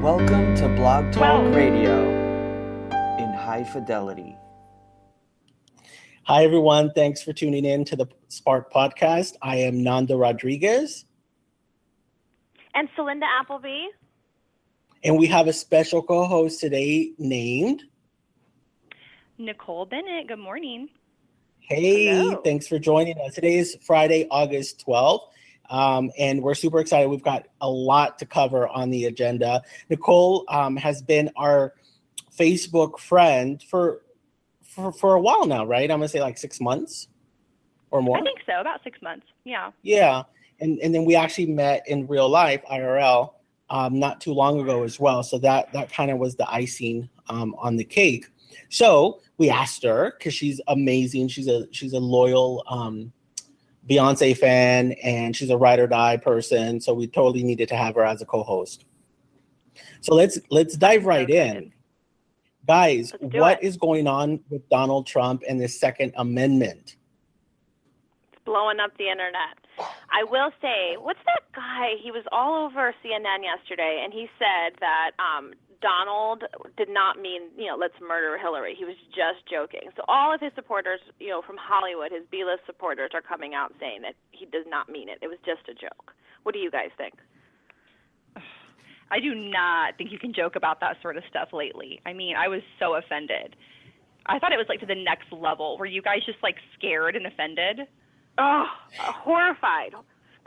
Welcome to Blog Talk Radio in high fidelity. Hi, everyone. Thanks for tuning in to the Spark Podcast. I am Nando Rodriguez. And Celinda Appleby. And we have a special co host today named Nichole Bennett. Good morning. Hey, Hello. thanks for joining us. Today is Friday, August 12th. Um, and we're super excited. We've got a lot to cover on the agenda. Nichole um, has been our Facebook friend for, for for a while now, right? I'm gonna say like six months or more. I think so, about six months. Yeah. Yeah, and and then we actually met in real life IRL um, not too long ago as well. So that that kind of was the icing um, on the cake. So we asked her because she's amazing. She's a she's a loyal um, Beyonce fan and she's a ride or die person. So we totally needed to have her as a co-host. So let's let's dive right in, guys. What it. is going on with Donald Trump and the Second Amendment? It's blowing up the internet. I will say, what's that guy? He was all over CNN yesterday, and he said that um, Donald did not mean, you know, let's murder Hillary. He was just joking. So all of his supporters, you know, from Hollywood, his B-list supporters, are coming out saying that he does not mean it. It was just a joke. What do you guys think? I do not think you can joke about that sort of stuff lately. I mean, I was so offended. I thought it was like to the next level. Were you guys just like scared and offended? Oh, horrified.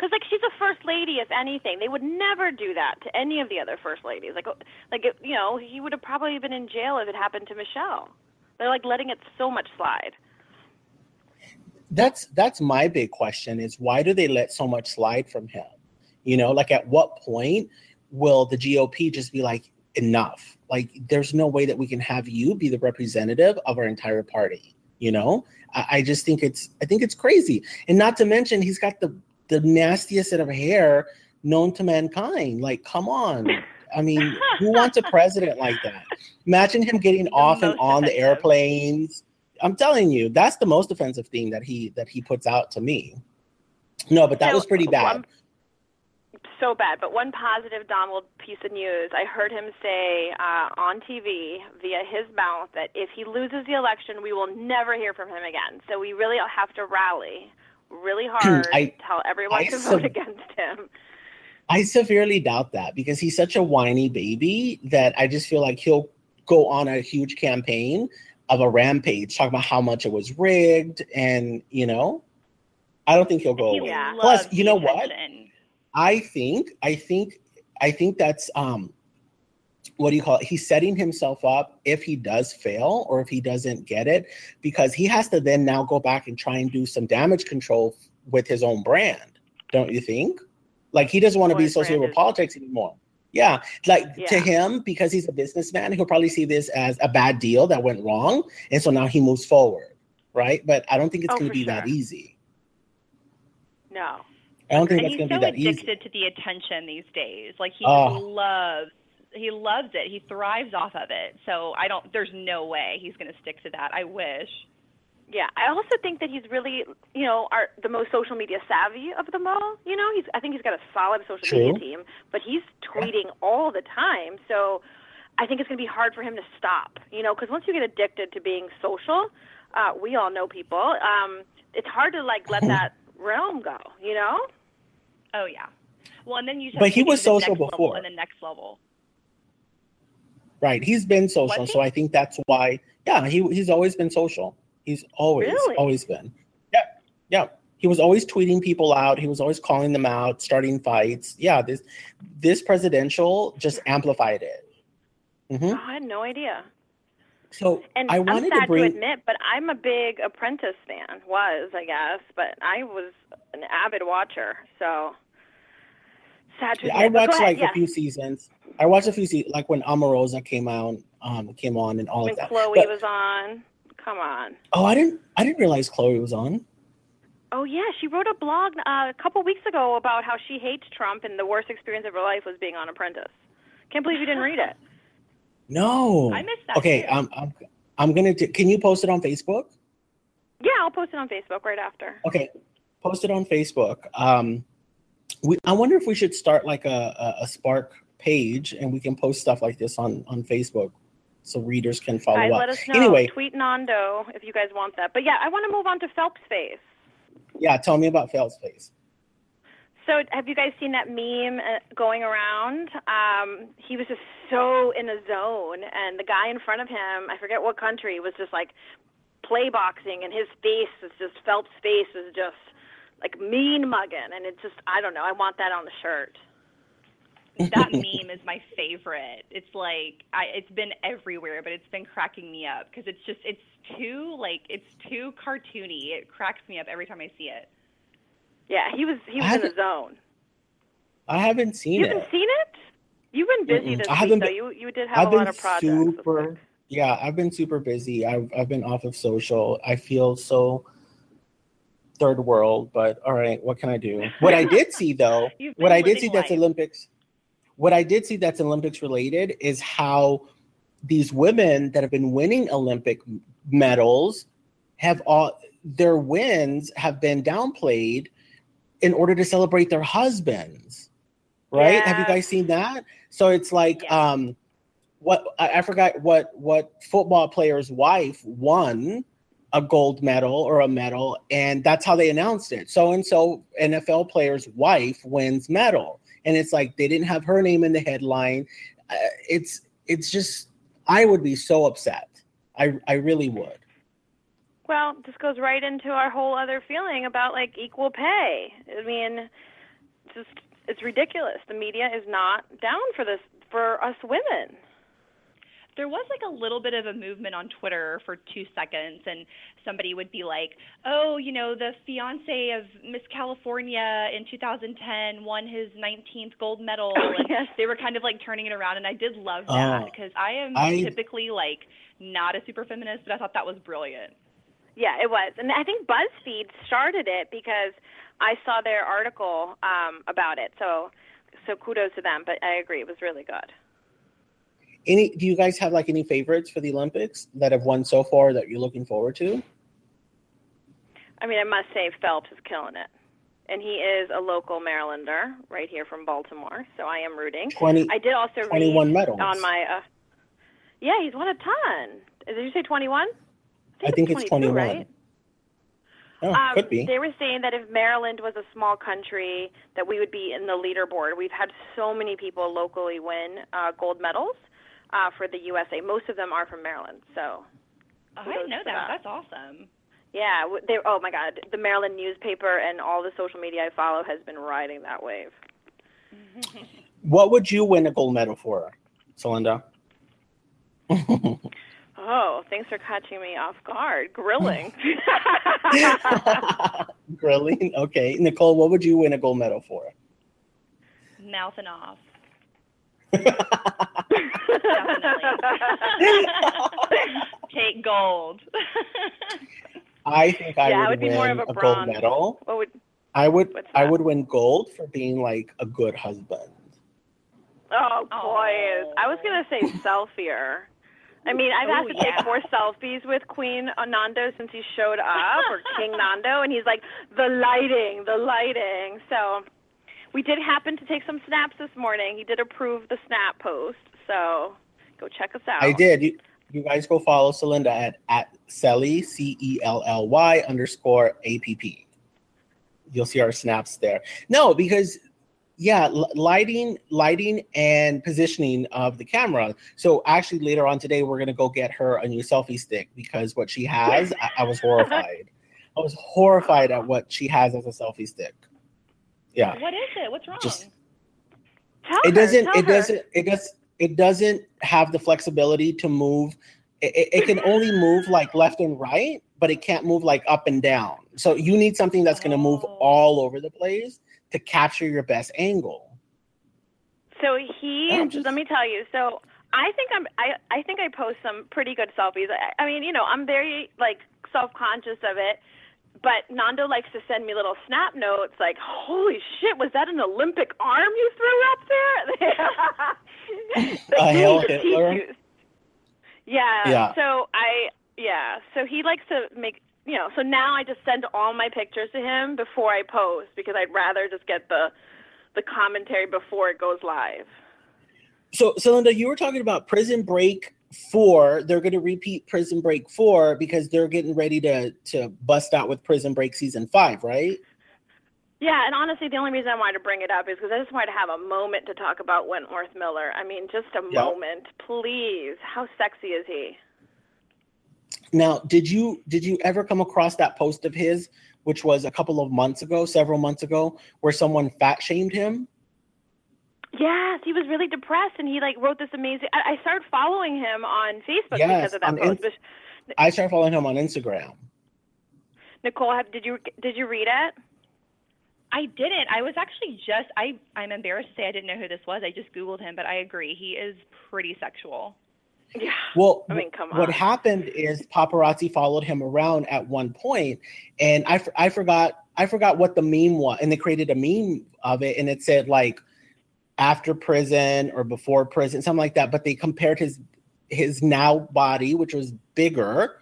Because like she's a first lady, if anything, they would never do that to any of the other first ladies. Like, like you know, he would have probably been in jail if it happened to Michelle. They're like letting it so much slide. that's that's my big question is why do they let so much slide from him you know like at what point will the gop just be like enough like there's no way that we can have you be the representative of our entire party you know i, I just think it's i think it's crazy and not to mention he's got the the nastiest set of hair known to mankind like come on i mean who wants a president like that imagine him getting off and on the airplanes I'm telling you, that's the most offensive thing that he that he puts out to me. No, but that was pretty bad. one- so bad. But one positive Donald piece of news, I heard him say uh, on TV via his mouth that if he loses the election, we will never hear from him again. So we really have to rally really hard, I- tell everyone I to sub- vote against him. I severely doubt that because he's such a whiny baby that I just feel like he'll go on a huge campaign of a rampage, talking about how much it was rigged, and you know, I don't think he'll go He away. Plus, you know what? I think, I think, I think that's um, what do you call it? He's setting himself up if he does fail or if he doesn't get it, because he has to then now go back and try and do some damage control with his own brand. Don't you think? Like he doesn't want to be associated with politics anymore. Yeah, like to him because he's a businessman, he'll probably see this as a bad deal that went wrong, and so now he moves forward, right? But I don't think it's Oh, going to be that easy. No. I don't think And that's he's going to so be that easy. addicted to the attention these days. Like he Oh. loves he loves it. He thrives off of it. So I don't there's no way he's gonna stick to that. I wish. Yeah, I also think that he's really, you know, our the most social media savvy of them all. You know, he's I think he's got a solid social True. media team, but he's tweeting all the time. So I think it's going to be hard for him to stop. You know, because once you get addicted to being social, uh, we all know people. Um, it's hard to like let that realm go. You know? Oh yeah. Well and then you But have to he take it was social next level before. and the next level. Right. He's been social, so I think that's why. Yeah, he he's always been social. He's always Really? always been. Yeah, yeah. He was always tweeting people out. He was always calling them out, starting fights. Yeah, this this presidential just amplified it. hmm Oh, I had no idea. So And I am wanted sad to bring. admit, but I'm a big Apprentice fan. Was I guess, but I was an avid watcher. So to Yeah. I watched like yes. a few seasons. I watched a few seasons, like when Omarosa came out, um, came on, and all when of that. Chloe But- was on. Come on. oh, I didn't, I didn't realize Chloe was on. Oh yeah, she wrote a blog uh, a couple weeks ago about how she hates Trump and the worst experience of her life was being on Apprentice. Can't believe you didn't read it. No, I missed that. okay. Um, I'm, I'm gonna. Do, can you post it on Facebook? Yeah, I'll post it on Facebook right after. Okay, post it on Facebook. Um, we, I wonder if we should start like a, a, a Spark page and we can post stuff like this on on Facebook so readers can follow Guys, up. let us know. Anyway, Tweet Nando if you guys want that. But yeah, I want to move on to Phelps face. yeah, tell me about Phelps face. So, have you guys seen that meme uh, going around? Um, he was just so in a zone, and the guy in front of him, I forget what country, was just like play boxing, and his face was just Phelps' face was just like mean mugging, and it's just I don't know. I want that on the shirt. that meme is my favorite. It's like I, it's been everywhere, but it's been cracking me up because it's just it's too like it's too cartoony. It cracks me up every time I see it. Yeah, he was he was in the zone. I haven't seen You it. You haven't seen it? You've been busy Mm-mm. this I haven't though. been- You you did have I've a lot of projects. super yeah, I've been super busy. I've I've been off of social. I feel so third world, but all right, what can I do? What I did see though, what I did see that's. Olympics, what I did see that's Olympics related is how these women that have been winning Olympic medals have all their wins have been downplayed in order to celebrate their husbands. Right? Have you guys seen that? So it's like Yeah. um what I, I forgot what what football player's wife won a gold medal or a medal and that's how they announced it. So and so NFL player's wife wins medal and it's like they didn't have her name in the headline. Uh, it's it's just I would be so upset. I I really would. Well, this goes right into our whole other feeling about like equal pay. I mean, just it's ridiculous. The media is not down for this for us women. There was like a little bit of a movement on Twitter for two seconds, and somebody would be like, "Oh, you know, the fiance of Miss California in 2010 won his 19th gold medal," Oh, and yes. they were kind of like turning it around, and I did love that Oh. because I am I- typically like not a super feminist, but I thought that was brilliant. Yeah, it was, and I think BuzzFeed started it because I saw their article um, about it. So, so kudos to them. But I agree, it was really good. Any do you guys have like any favorites for the Olympics that have won so far that you're looking forward to? I mean, I must say Phelps is killing it, and he is a local Marylander right here from Baltimore. So I am rooting. 20 I did also 21 read medals. on my. Uh, yeah, he's won a ton. Did you say 21? I think it's 21. right? Oh, Um, could be. They were saying that if Maryland was a small country, that we would be in the leaderboard. We've had so many people locally win uh, gold medals uh, for the USA. Most of them are from Maryland. So, Oh, I didn't know that. that. That's awesome. yeah, they. Oh my God, the Maryland newspaper and all the social media I follow has been riding that wave. What would you win a gold medal for, Celinda? Oh, thanks for catching me off guard. Grilling. Grilling. Okay, Nichole, what would you win a gold medal for? Mouthing off. Take gold. I think I Yeah, would, I would be win more of a gold medal. what would? I would I would win gold for being like a good husband. Oh, boys. Oh. I was going to say selfier. I mean, I've had Oh, to yeah. take more selfies with Queen Nando since he showed up, or King Nando, and he's like, the lighting, the lighting. So we did happen to take some snaps this morning. He did approve the snap post. So go check us out. I did. You, you guys go follow Celinda at at Celly C E L L Y underscore A P P. You'll see our snaps there. No, because yeah, lighting, lighting, and positioning of the camera. So actually, later on today, we're gonna go get her a new selfie stick because what she has, I, I was horrified. I was horrified at what she has as a selfie stick. Yeah. What is it? What's wrong? Just- Tell it her, doesn't tell it her. doesn't it does it doesn't have the flexibility to move it, it- can only move like left and right but it can't move like up and down so you need something that's going to move Oh. all over the place to capture your best angle So he, just- let me tell you. So I think I'm, I, I think I post some pretty good selfies. I, I mean, you know, I'm very like self-conscious of it. But Nando likes to send me little snap notes like, "Holy shit, was that an Olympic arm you threw up there?" Like, A Hail Hitler? Yeah. Yeah. So I, yeah. So he likes to make, you know. So now I just send all my pictures to him before I post because I'd rather just get the, the commentary before it goes live. So, Celinda, you were talking about Prison Break four. They're going to repeat Prison Break four because they're getting ready to to bust out with Prison Break season five, right? Yeah, and honestly, the only reason I wanted to bring it up is because I just wanted to have a moment to talk about Wentworth Miller. I mean, just a Yep. moment, please. How sexy is he? Now, did you did you ever come across that post of his, which was a couple of months ago, several months ago, where someone fat shamed him? Yes, he was really depressed, and he like wrote this amazing. I, I started following him on Facebook Yes, because of that on post. Inst- But I started following him on Instagram. Nichole, have, did you did you read it? I didn't. I was actually just I I'm embarrassed to say I didn't know who this was. I just googled him, but I agree. He is pretty sexual. Yeah. Well, I mean, come what on. happened is paparazzi followed him around at one point, and I, f- I forgot I forgot what the meme was, and they created a meme of it, and it said like after prison or before prison, something like that. But they compared his his now body, which was bigger,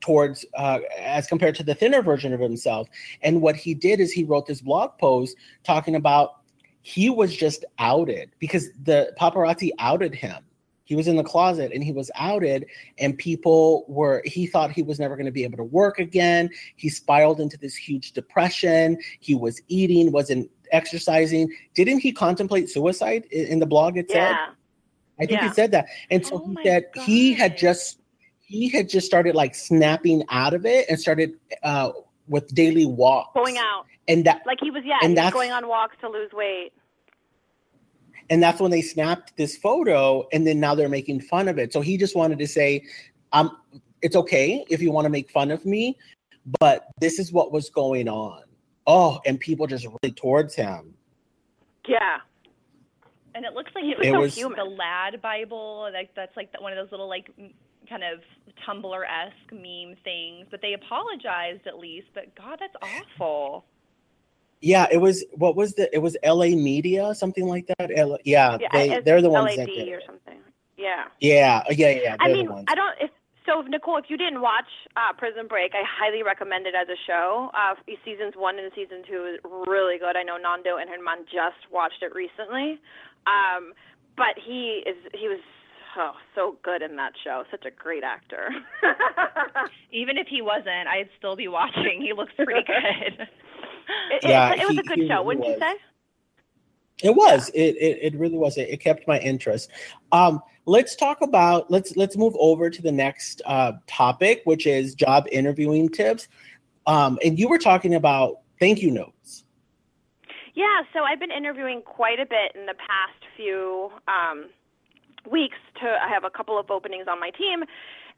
towards uh, as compared to the thinner version of himself. And what he did is he wrote this blog post talking about he was just outed because the paparazzi outed him. He was in the closet and he was outed, and people were, he thought he was never going to be able to work again. He spiraled into this huge depression. He was eating, wasn't exercising. Didn't he contemplate suicide in, the blog? It said, Yeah. I think Yeah. he said that. And so Oh he said he had just, he had just started like snapping out of it and started uh, with daily walks. Going out. And that, Like he was, yeah, And that's- going on walks to lose weight. and that's when they snapped this photo and then now they're making fun of it so he just wanted to say um it's okay if you want to make fun of me but this is what was going on oh and people just really towards him Yeah. And it looks like it was It was, was- human. the Lad Bible. Like that's like one of those little like kind of Tumblr esque meme things. But they apologized at least. But God, that's awful. yeah it was what was the it was la media something like that L- yeah, Yeah. they they're the ones LAD that did or something. Yeah. yeah yeah yeah I mean, I don't. If so, if Nichole, if you didn't watch uh, Prison Break, I highly recommend it as a show. Uh, seasons one and season two is really good. I know Nando and Herman just watched it recently, um, but he is he was oh so good in that show. Such a great actor. Even if he wasn't, I'd still be watching. He looks pretty good. It, Yeah, it, it was he- a good show, really wouldn't you say? It was. It, it it really was. It, it kept my interest. Um, let's talk about let's let's move over to the next uh, topic, which is job interviewing tips. Um, and you were talking about thank you notes. Yeah, so I've been interviewing quite a bit in the past few um, weeks. To I have a couple of openings on my team,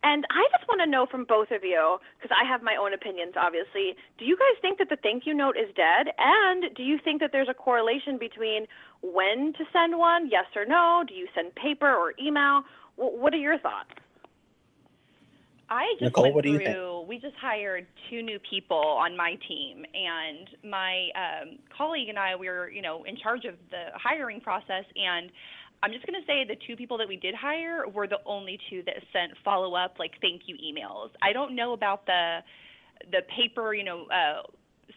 and I just want to know from both of you because I have my own opinions. Obviously, do you guys think that the thank you note is dead? And do you think that there's a correlation between when to send one, yes or no? Do you send paper or email? W- what are your thoughts? I just Nicole, went what do you through. We just hired two new people on my team, and my um, colleague and I we were, you know, in charge of the hiring process. And I'm just going to say the two people that we did hire were the only two that sent follow up like thank you emails. I don't know about the the paper, you know, uh,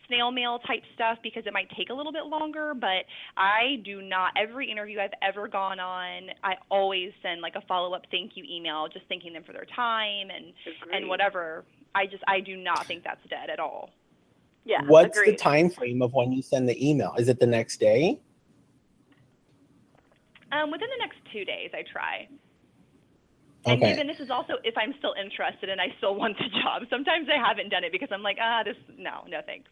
snail mail type stuff because it might take a little bit longer. But I do not. Every interview I've ever gone on, I always send like a follow up thank you email, just thanking them for their time and and whatever. I just I do not think that's dead at all. Yeah, What's agreed. the time frame of when you send the email? Is it the next day? Um, within the next two days, I try. And Okay. even this is also if I'm still interested and I still want the job. Sometimes I haven't done it because I'm like, ah, this no, no thanks.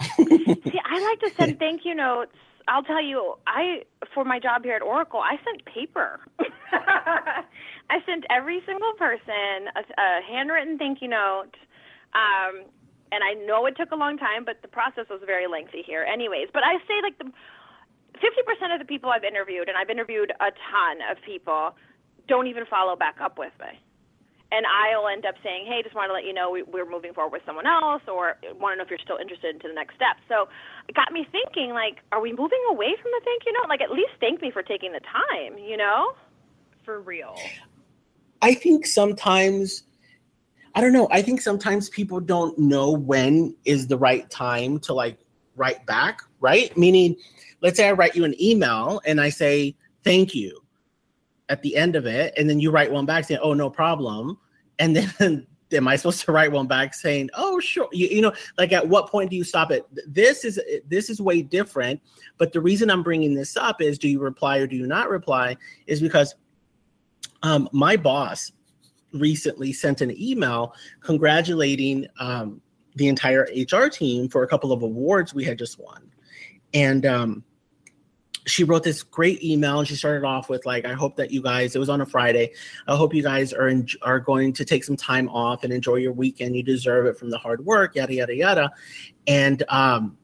See, I like to send thank you notes. I'll tell you, I for my job here at Oracle, I sent paper. I sent every single person a, a handwritten thank you note. Um, and I know it took a long time, but the process was very lengthy here, anyways. But I say like the 50% of the people I've interviewed, and I've interviewed a ton of people, don't even follow back up with me and I'll end up saying, "Hey, just want to let you know we, we're moving forward with someone else, or want to know if you're still interested into the next step." So it got me thinking, like, are we moving away from the thank you note? Like, at least thank me for taking the time, you know? For real. I think sometimes, I don't know. I think sometimes people don't know when is the right time to like write back, right? Meaning, let's say I write you an email and I say, thank you. at the end of it, and then you write one back saying, "Oh, no problem," and then am I supposed to write one back saying, "Oh, sure"? You, you know, like at what point do you stop it? This is this is way different. But the reason I'm bringing this up is, do you reply or do you not reply? Is because um, my boss recently sent an email congratulating um, the entire HR team for a couple of awards we had just won, and um, she wrote this great email and she started off with like i hope that you guys it was on a friday i hope you guys are in, are going to take some time off and enjoy your weekend. You deserve it from the hard work yada yada yada. And um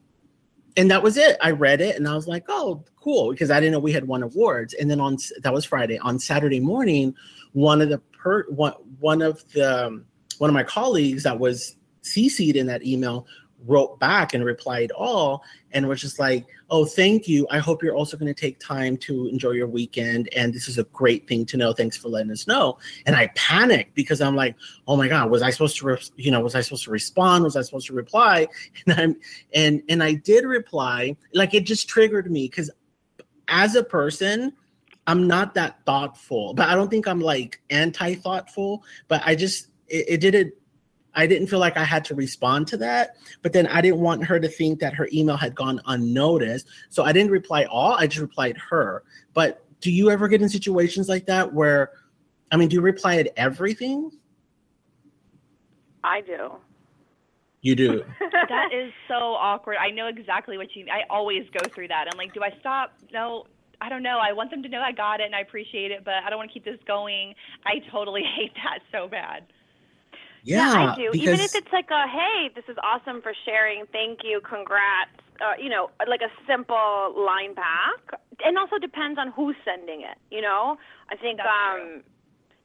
and that was it. I read it and i was like oh cool because i didn't know we had won awards. And then on that was friday. On saturday morning one of the per one one of the um, one of my colleagues that was cc'd in that email wrote back and replied all and was just like oh thank you. I hope you're also going to take time to enjoy your weekend and this is a great thing to know. Thanks for letting us know. And i panicked because i'm like oh my god was i supposed to re- you know was i supposed to respond? Was i supposed to reply? And i'm and and i did reply. Like it just triggered me because as a person i'm not that thoughtful but i don't think i'm like anti-thoughtful but i just it, it didn't I didn't feel like I had to respond to that, but then I didn't want her to think that her email had gone unnoticed. So I didn't reply all, I just replied her. But do you ever get in situations like that where, I mean, do you reply at everything? I do. You do. that is so awkward. I know exactly what you I always go through that. I'm like, do I stop? No, I don't know. I want them to know I got it and I appreciate it, but I don't want to keep this going. I totally hate that so bad. Yeah, yeah I do. Because... Even if it's like a hey, this is awesome for sharing. Thank you. Congrats. Uh, you know, like a simple line back. And also depends on who's sending it. You know, I think That's um.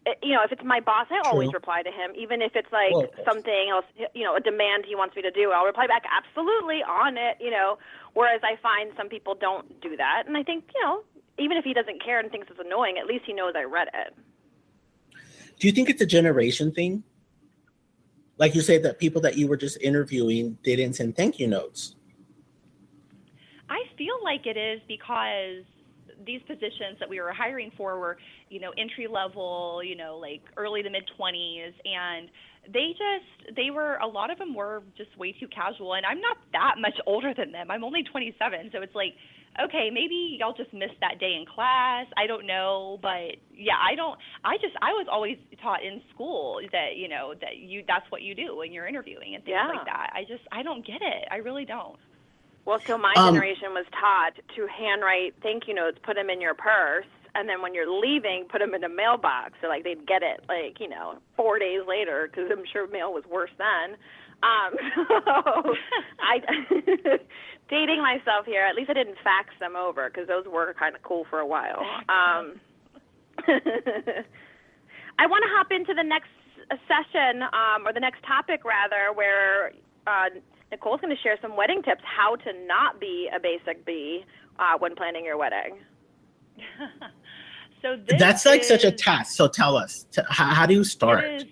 It, you know, if it's my boss, I True. always reply to him, even if it's like well, something else, you know, a demand he wants me to do. I'll reply back absolutely on it, you know. Whereas I find some people don't do that, and I think, you know, even if he doesn't care and thinks it's annoying, at least he knows I read it. Do you think it's a generation thing? Like you said that people that you were just interviewing didn't send thank you notes. I feel like it is because these positions that we were hiring for were you know entry level you know like early to mid 20s and they just they were a lot of them were just way too casual and i'm not that much older than them. I'm only 27 so it's like okay, maybe y'all just missed that day in class. I don't know, but yeah, I don't. I just I was always taught in school that you know that you that's what you do when you're interviewing and things yeah. like that. I just I don't get it. I really don't. Well, so my um, generation was taught to handwrite thank you notes, put them in your purse, and then when you're leaving, put them in a mailbox. So like they'd get it like you know four days later because I'm sure mail was worse then. Um, so I dating myself here. At least I didn't fax them over because those were kind of cool for a while. Um, I want to hop into the next session um, or the next topic rather, where uh, Nichole's going to share some wedding tips: how to not be a basic B uh, when planning your wedding. so that's like such a task. So tell us, how, how do you start? It is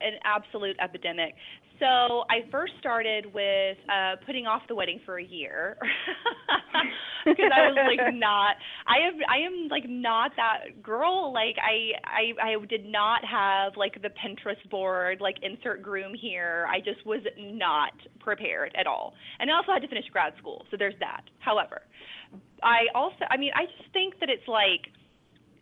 an absolute epidemic. So I first started with uh, putting off the wedding for a year because I was like not. I have. I am like not that girl. Like I. I. I did not have like the Pinterest board. Like insert groom here. I just was not prepared at all. And I also had to finish grad school. So there's that. However, I also. I mean, I just think that it's like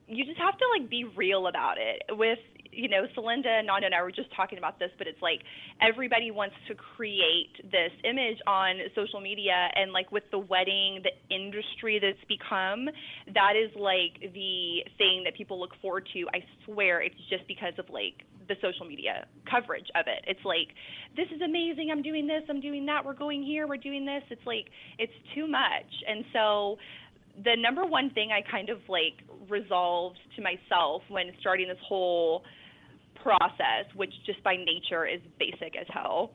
you just have to like be real about it with you know, Celinda and Nando and I were just talking about this, but it's like everybody wants to create this image on social media, and like with the wedding, the industry that's become, that is like the thing that people look forward to. I swear, it's just because of like the social media coverage of it. It's like, this is amazing. I'm doing this. I'm doing that. We're going here. We're doing this. It's like, it's too much. And so, the number one thing I kind of like resolved to myself when starting this whole process, which just by nature is basic as hell,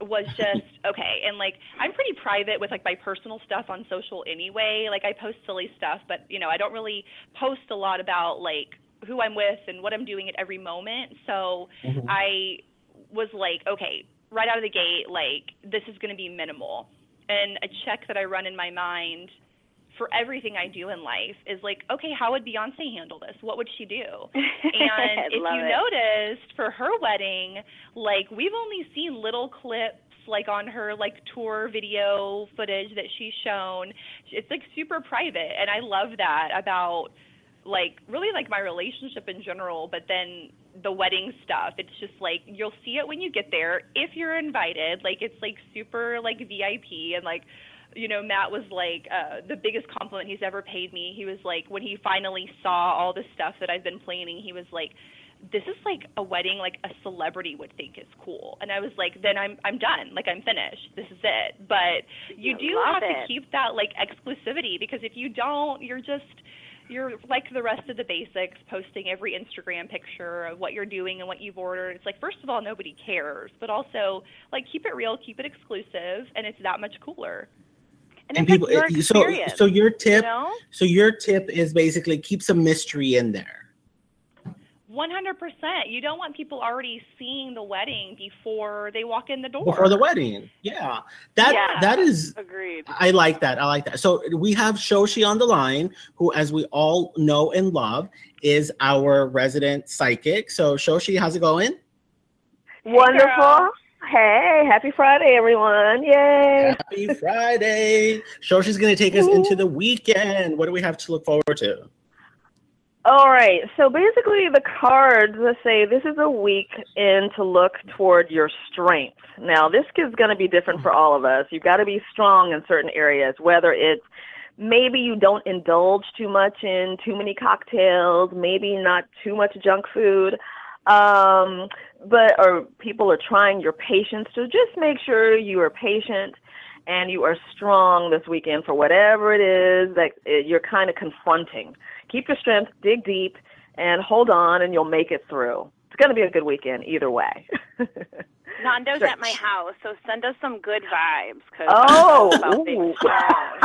was just okay. And like I'm pretty private with like my personal stuff on social anyway. Like I post silly stuff, but you know, I don't really post a lot about like who I'm with and what I'm doing at every moment. So mm-hmm. I was like, okay, right out of the gate, like this is going to be minimal. And a check that I run in my mind for everything I do in life is like, okay, how would Beyonce handle this? What would she do? And if you it. noticed for her wedding, like we've only seen little clips like on her like tour video footage that she's shown. It's like super private and I love that about like really like my relationship in general, but then the wedding stuff. It's just like you'll see it when you get there if you're invited. Like it's like super like VIP and like you know Matt was like uh the biggest compliment he's ever paid me. He was like when he finally saw all the stuff that I've been planning, he was like this is like a wedding like a celebrity would think is cool. And I was like then I'm I'm done. Like I'm finished. This is it. But you I do have to keep that like exclusivity because if you don't, you're just you're like the rest of the basics, posting every Instagram picture of what you're doing and what you've ordered. It's like, first of all, nobody cares, but also, like, keep it real, keep it exclusive, and it's that much cooler. And, and people like your eh, so so your you tip know? so your tip is basically keep some mystery in there 100%. You don't want people already seeing the wedding before they walk in the door. before the wedding yeah that Yeah. that is Agreed. I like that. I like that. So we have Shoshi on the line, who, as we all know and love, is our resident psychic. So Shoshi, how's it going? Wonderful. girl. Hey, happy Friday, everyone. Yay. Happy Friday. Shoshi's going to take us into the weekend. What do we have to look forward to? All right. So basically, the cards say this is a week in to look toward your strength. Now, this is going to be different for all of us. You've got to be strong in certain areas, whether it's maybe you don't indulge too much in too many cocktails, maybe not too much junk food. Um, but or people are trying your patience to just make sure you are patient and you are strong this weekend for whatever it is that uh, you're kind of confronting. Keep your strength, dig deep, and hold on, and you'll make it through. It's going to be a good weekend either way. Nando's Sure. at my house, so send us some good vibes. Cause Oh, I'm about being ooh. strong.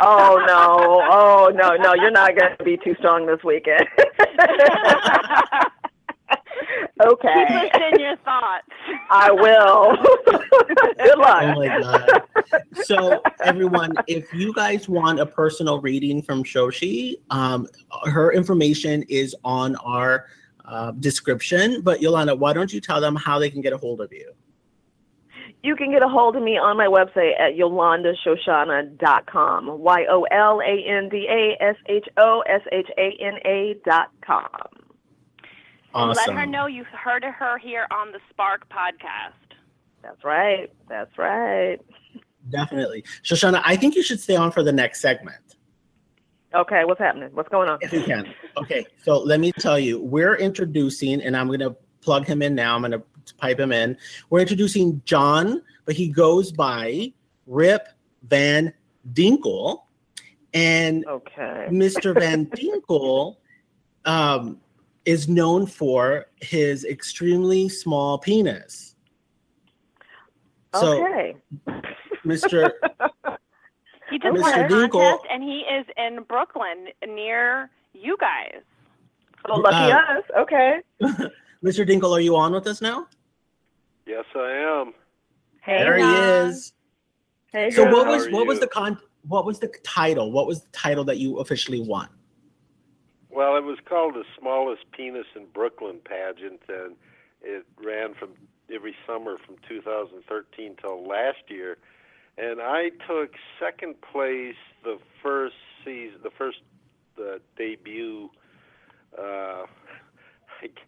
oh no, oh no, no, you're not going to be too strong this weekend. Keep okay, us in your thoughts. I will. good luck. Oh my God. So, everyone, if you guys want a personal reading from Shoshi, um, her information is on our uh, description. But, Yolanda, why don't you tell them how they can get a hold of you? You can get a hold of me on my website at yolandashoshana.com. Y O L A N D A S H O S H A N A dot com. And Awesome. let her know you heard of her here on the Spark podcast. That's right. That's right. Definitely. Shoshana, I think you should stay on for the next segment. Okay, what's happening? What's going on? If you can. Okay, so let me tell you, we're introducing, and I'm going to plug him in now. I'm going to pipe him in. We're introducing John, but he goes by Rip Van Dinkle. And Okay. Mr. Van Dinkle um, is known for his extremely small penis. So, okay. Mr. He just Mr. won a Dinkle- contest, and he is in Brooklyn near you guys. Oh, lucky Uh, us. Okay. Mr. Dinkle, are you on with us now? Yes, I am. Hey, there he is. Hey, So girl. what was are what was the con what was the title? What was the title that you officially won? Well, it was called the smallest penis in Brooklyn pageant, and it ran from every summer from 2013 till last year. And I took second place the first season, the first uh, debut, uh, like,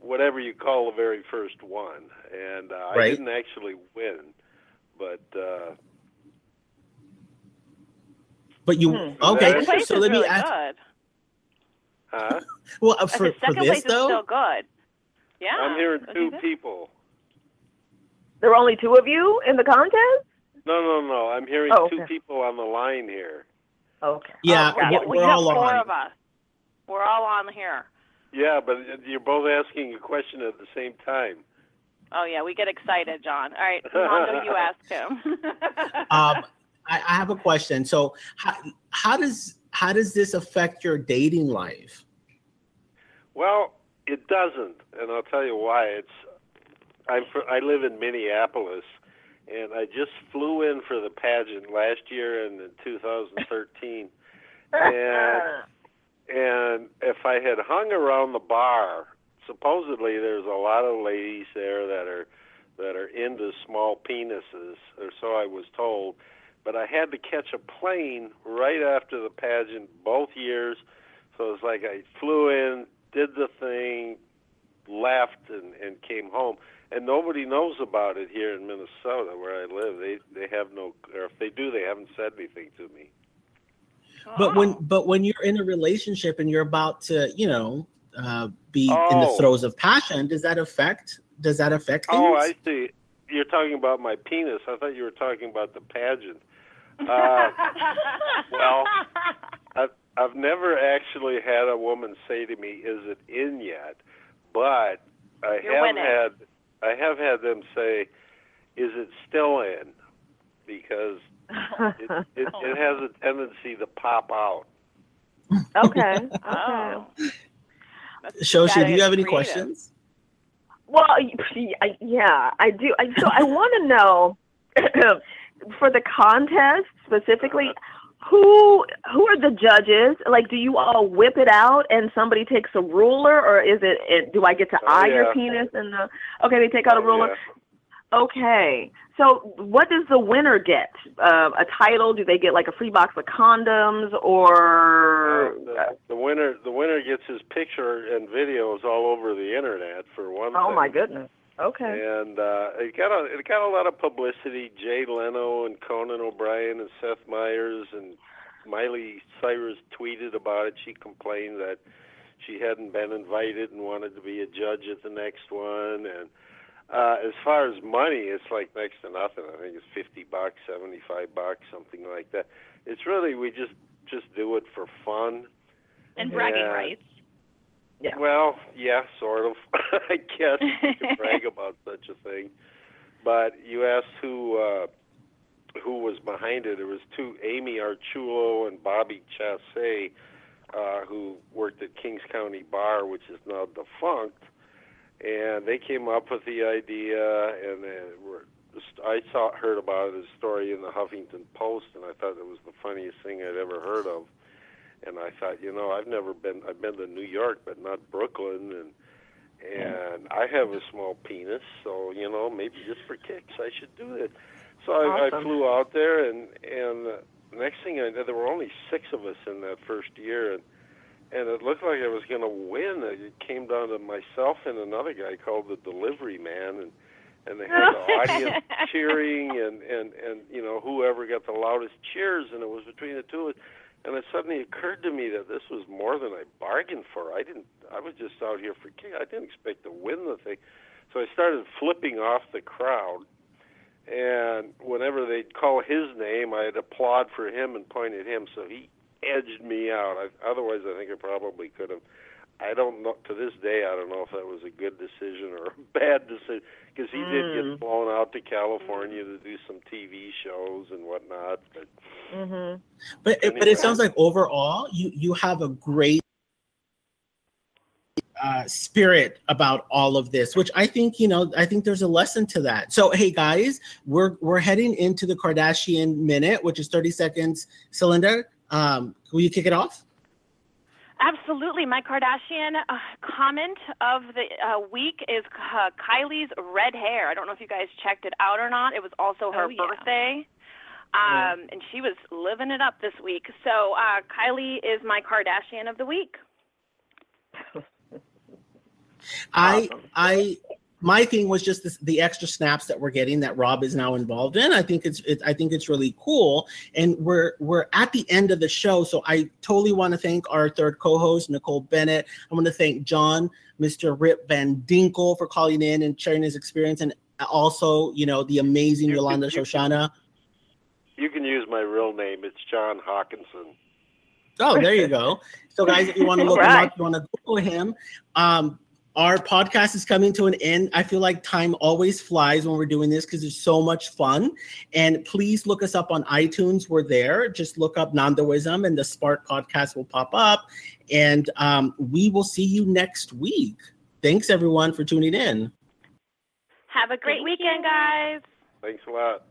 whatever you call the very first one. And uh, I didn't actually win, but uh, But you Hmm. okay? So let me really ask. good. Huh? Well, uh, I for, said for second this place is though, still good. Yeah. I'm hearing That's two good. people. There are only two of you in the contest? No, no, no. I'm hearing Oh, two okay. people on the line here. Okay. yeah, Oh, we're, we we're have all four on. of us. We're all on here. Yeah, but you're both asking a question at the same time. Oh yeah, we get excited, John. All right, Nando, you ask him. Um, I, I have a question. So how how does how does this affect your dating life? Well, it doesn't, and I'll tell you why. It's I'm fr- I live in Minneapolis, and I just flew in for the pageant last year and in 2013. and and if I had hung around the bar, supposedly there's a lot of ladies there that are that are into small penises, or so I was told. But I had to catch a plane right after the pageant both years, so it's like I flew in, did the thing, left, and and came home. And nobody knows about it here in Minnesota, where I live. They they have no, or if they do, they haven't said anything to me. But when but when you're in a relationship and you're about to, you know, uh, be in the Oh. throes of passion, does that affect? Does that affect things? Oh, I see. You're talking about my penis. I thought you were talking about the pageant. Uh, well, I've, I've never actually had a woman say to me, "Is it in yet?" But I You're have winning. had I have had them say, "Is it still in?" Because it, it, it has a tendency to pop out. okay. Okay. Oh. Shoshi, do you have any creative. questions? Well, y- I- yeah, I do. I, so I want to know for the contest specifically, who who are the judges? Like, do you all whip it out and somebody takes a ruler, or is it? it do I get to Oh, eye yeah. your penis? And the okay, they take out a Oh, ruler. yeah. Okay. So, what does the winner get? Uh, a title? Do they get like a free box of condoms, or Uh, the, the winner the winner gets his picture and videos all over the internet for one oh thing. my goodness? Okay. And uh, it got a it got a lot of publicity. Jay Leno and Conan O'Brien and Seth Meyers and Miley Cyrus tweeted about it. She complained that she hadn't been invited and wanted to be a judge at the next one. And uh, as far as money, it's like next to nothing. I think it's fifty bucks, seventy five bucks, something like that. It's really we just just do it for fun. and bragging Yeah. rights. Yeah. Well, yeah, sort of. I guess you can brag about such a thing. But you asked who uh, who was behind it. It was two, Amy Archulo and Bobby Chasse, uh, who worked at Kings County Bar, which is now defunct. And they came up with the idea, and they were, I saw heard about it, a story in the Huffington Post, and I thought it was the funniest thing I'd ever heard of and I thought, you know, I've never been. I've been to New York, but not Brooklyn, and and I have a small penis, so you know, maybe just for kicks, I should do it. So I, I flew out there, and and uh, next thing I know, there were only six of us in that first year, and and it looked like I was going to win. It came down to myself and another guy called the Delivery Man, and and they had the audience cheering, and and and you know whoever got the loudest cheers, and it was between the two of us. And it suddenly occurred to me that this was more than I bargained for. I didn't. I was just out here for kick. I didn't expect to win the thing. So I started flipping off the crowd, and whenever they'd call his name, I'd applaud for him and point at him. So he edged me out. I, otherwise, I think I probably could have. I don't know. To this day, I don't know if that was a good decision or a bad decision because he did Mm. get flown out to California to do some TV shows and whatnot. But Mhm. But it, but it sounds like overall you you have a great uh, spirit about all of this, which I think you know I think there's a lesson to that. So hey guys, we're we're heading into the Kardashian minute, which is 30 seconds Celinda. Um, will you kick it off? Absolutely. My Kardashian uh, comment of the uh, week is uh, Kylie's red hair. I don't know if you guys checked it out or not. It was also her Oh, yeah. birthday. Um, And she was living it up this week. So uh, Kylie is my Kardashian of the week. I I my thing was just this, the extra snaps that we're getting that Rob is now involved in. I think it's it, I think it's really cool, and we're we're at the end of the show, so I totally want to thank our third co-host Nichole Bennett. I want to thank John, Mr. Rip Van Dinkle for calling in and sharing his experience, and also you know the amazing You- Yolanda you- Shoshana. you can use my real name. It's John Hawkinson. Oh, there you go. So, guys, if you want to look him up, you want to Google him. Um, our podcast is coming to an end. I feel like time always flies when we're doing this because it's so much fun. And please look us up on iTunes. We're there. Just look up Nandoism and the Spark podcast will pop up. And um, we will see you next week. Thanks, everyone, for tuning in. Have a great Thank weekend, you. guys. Thanks a lot.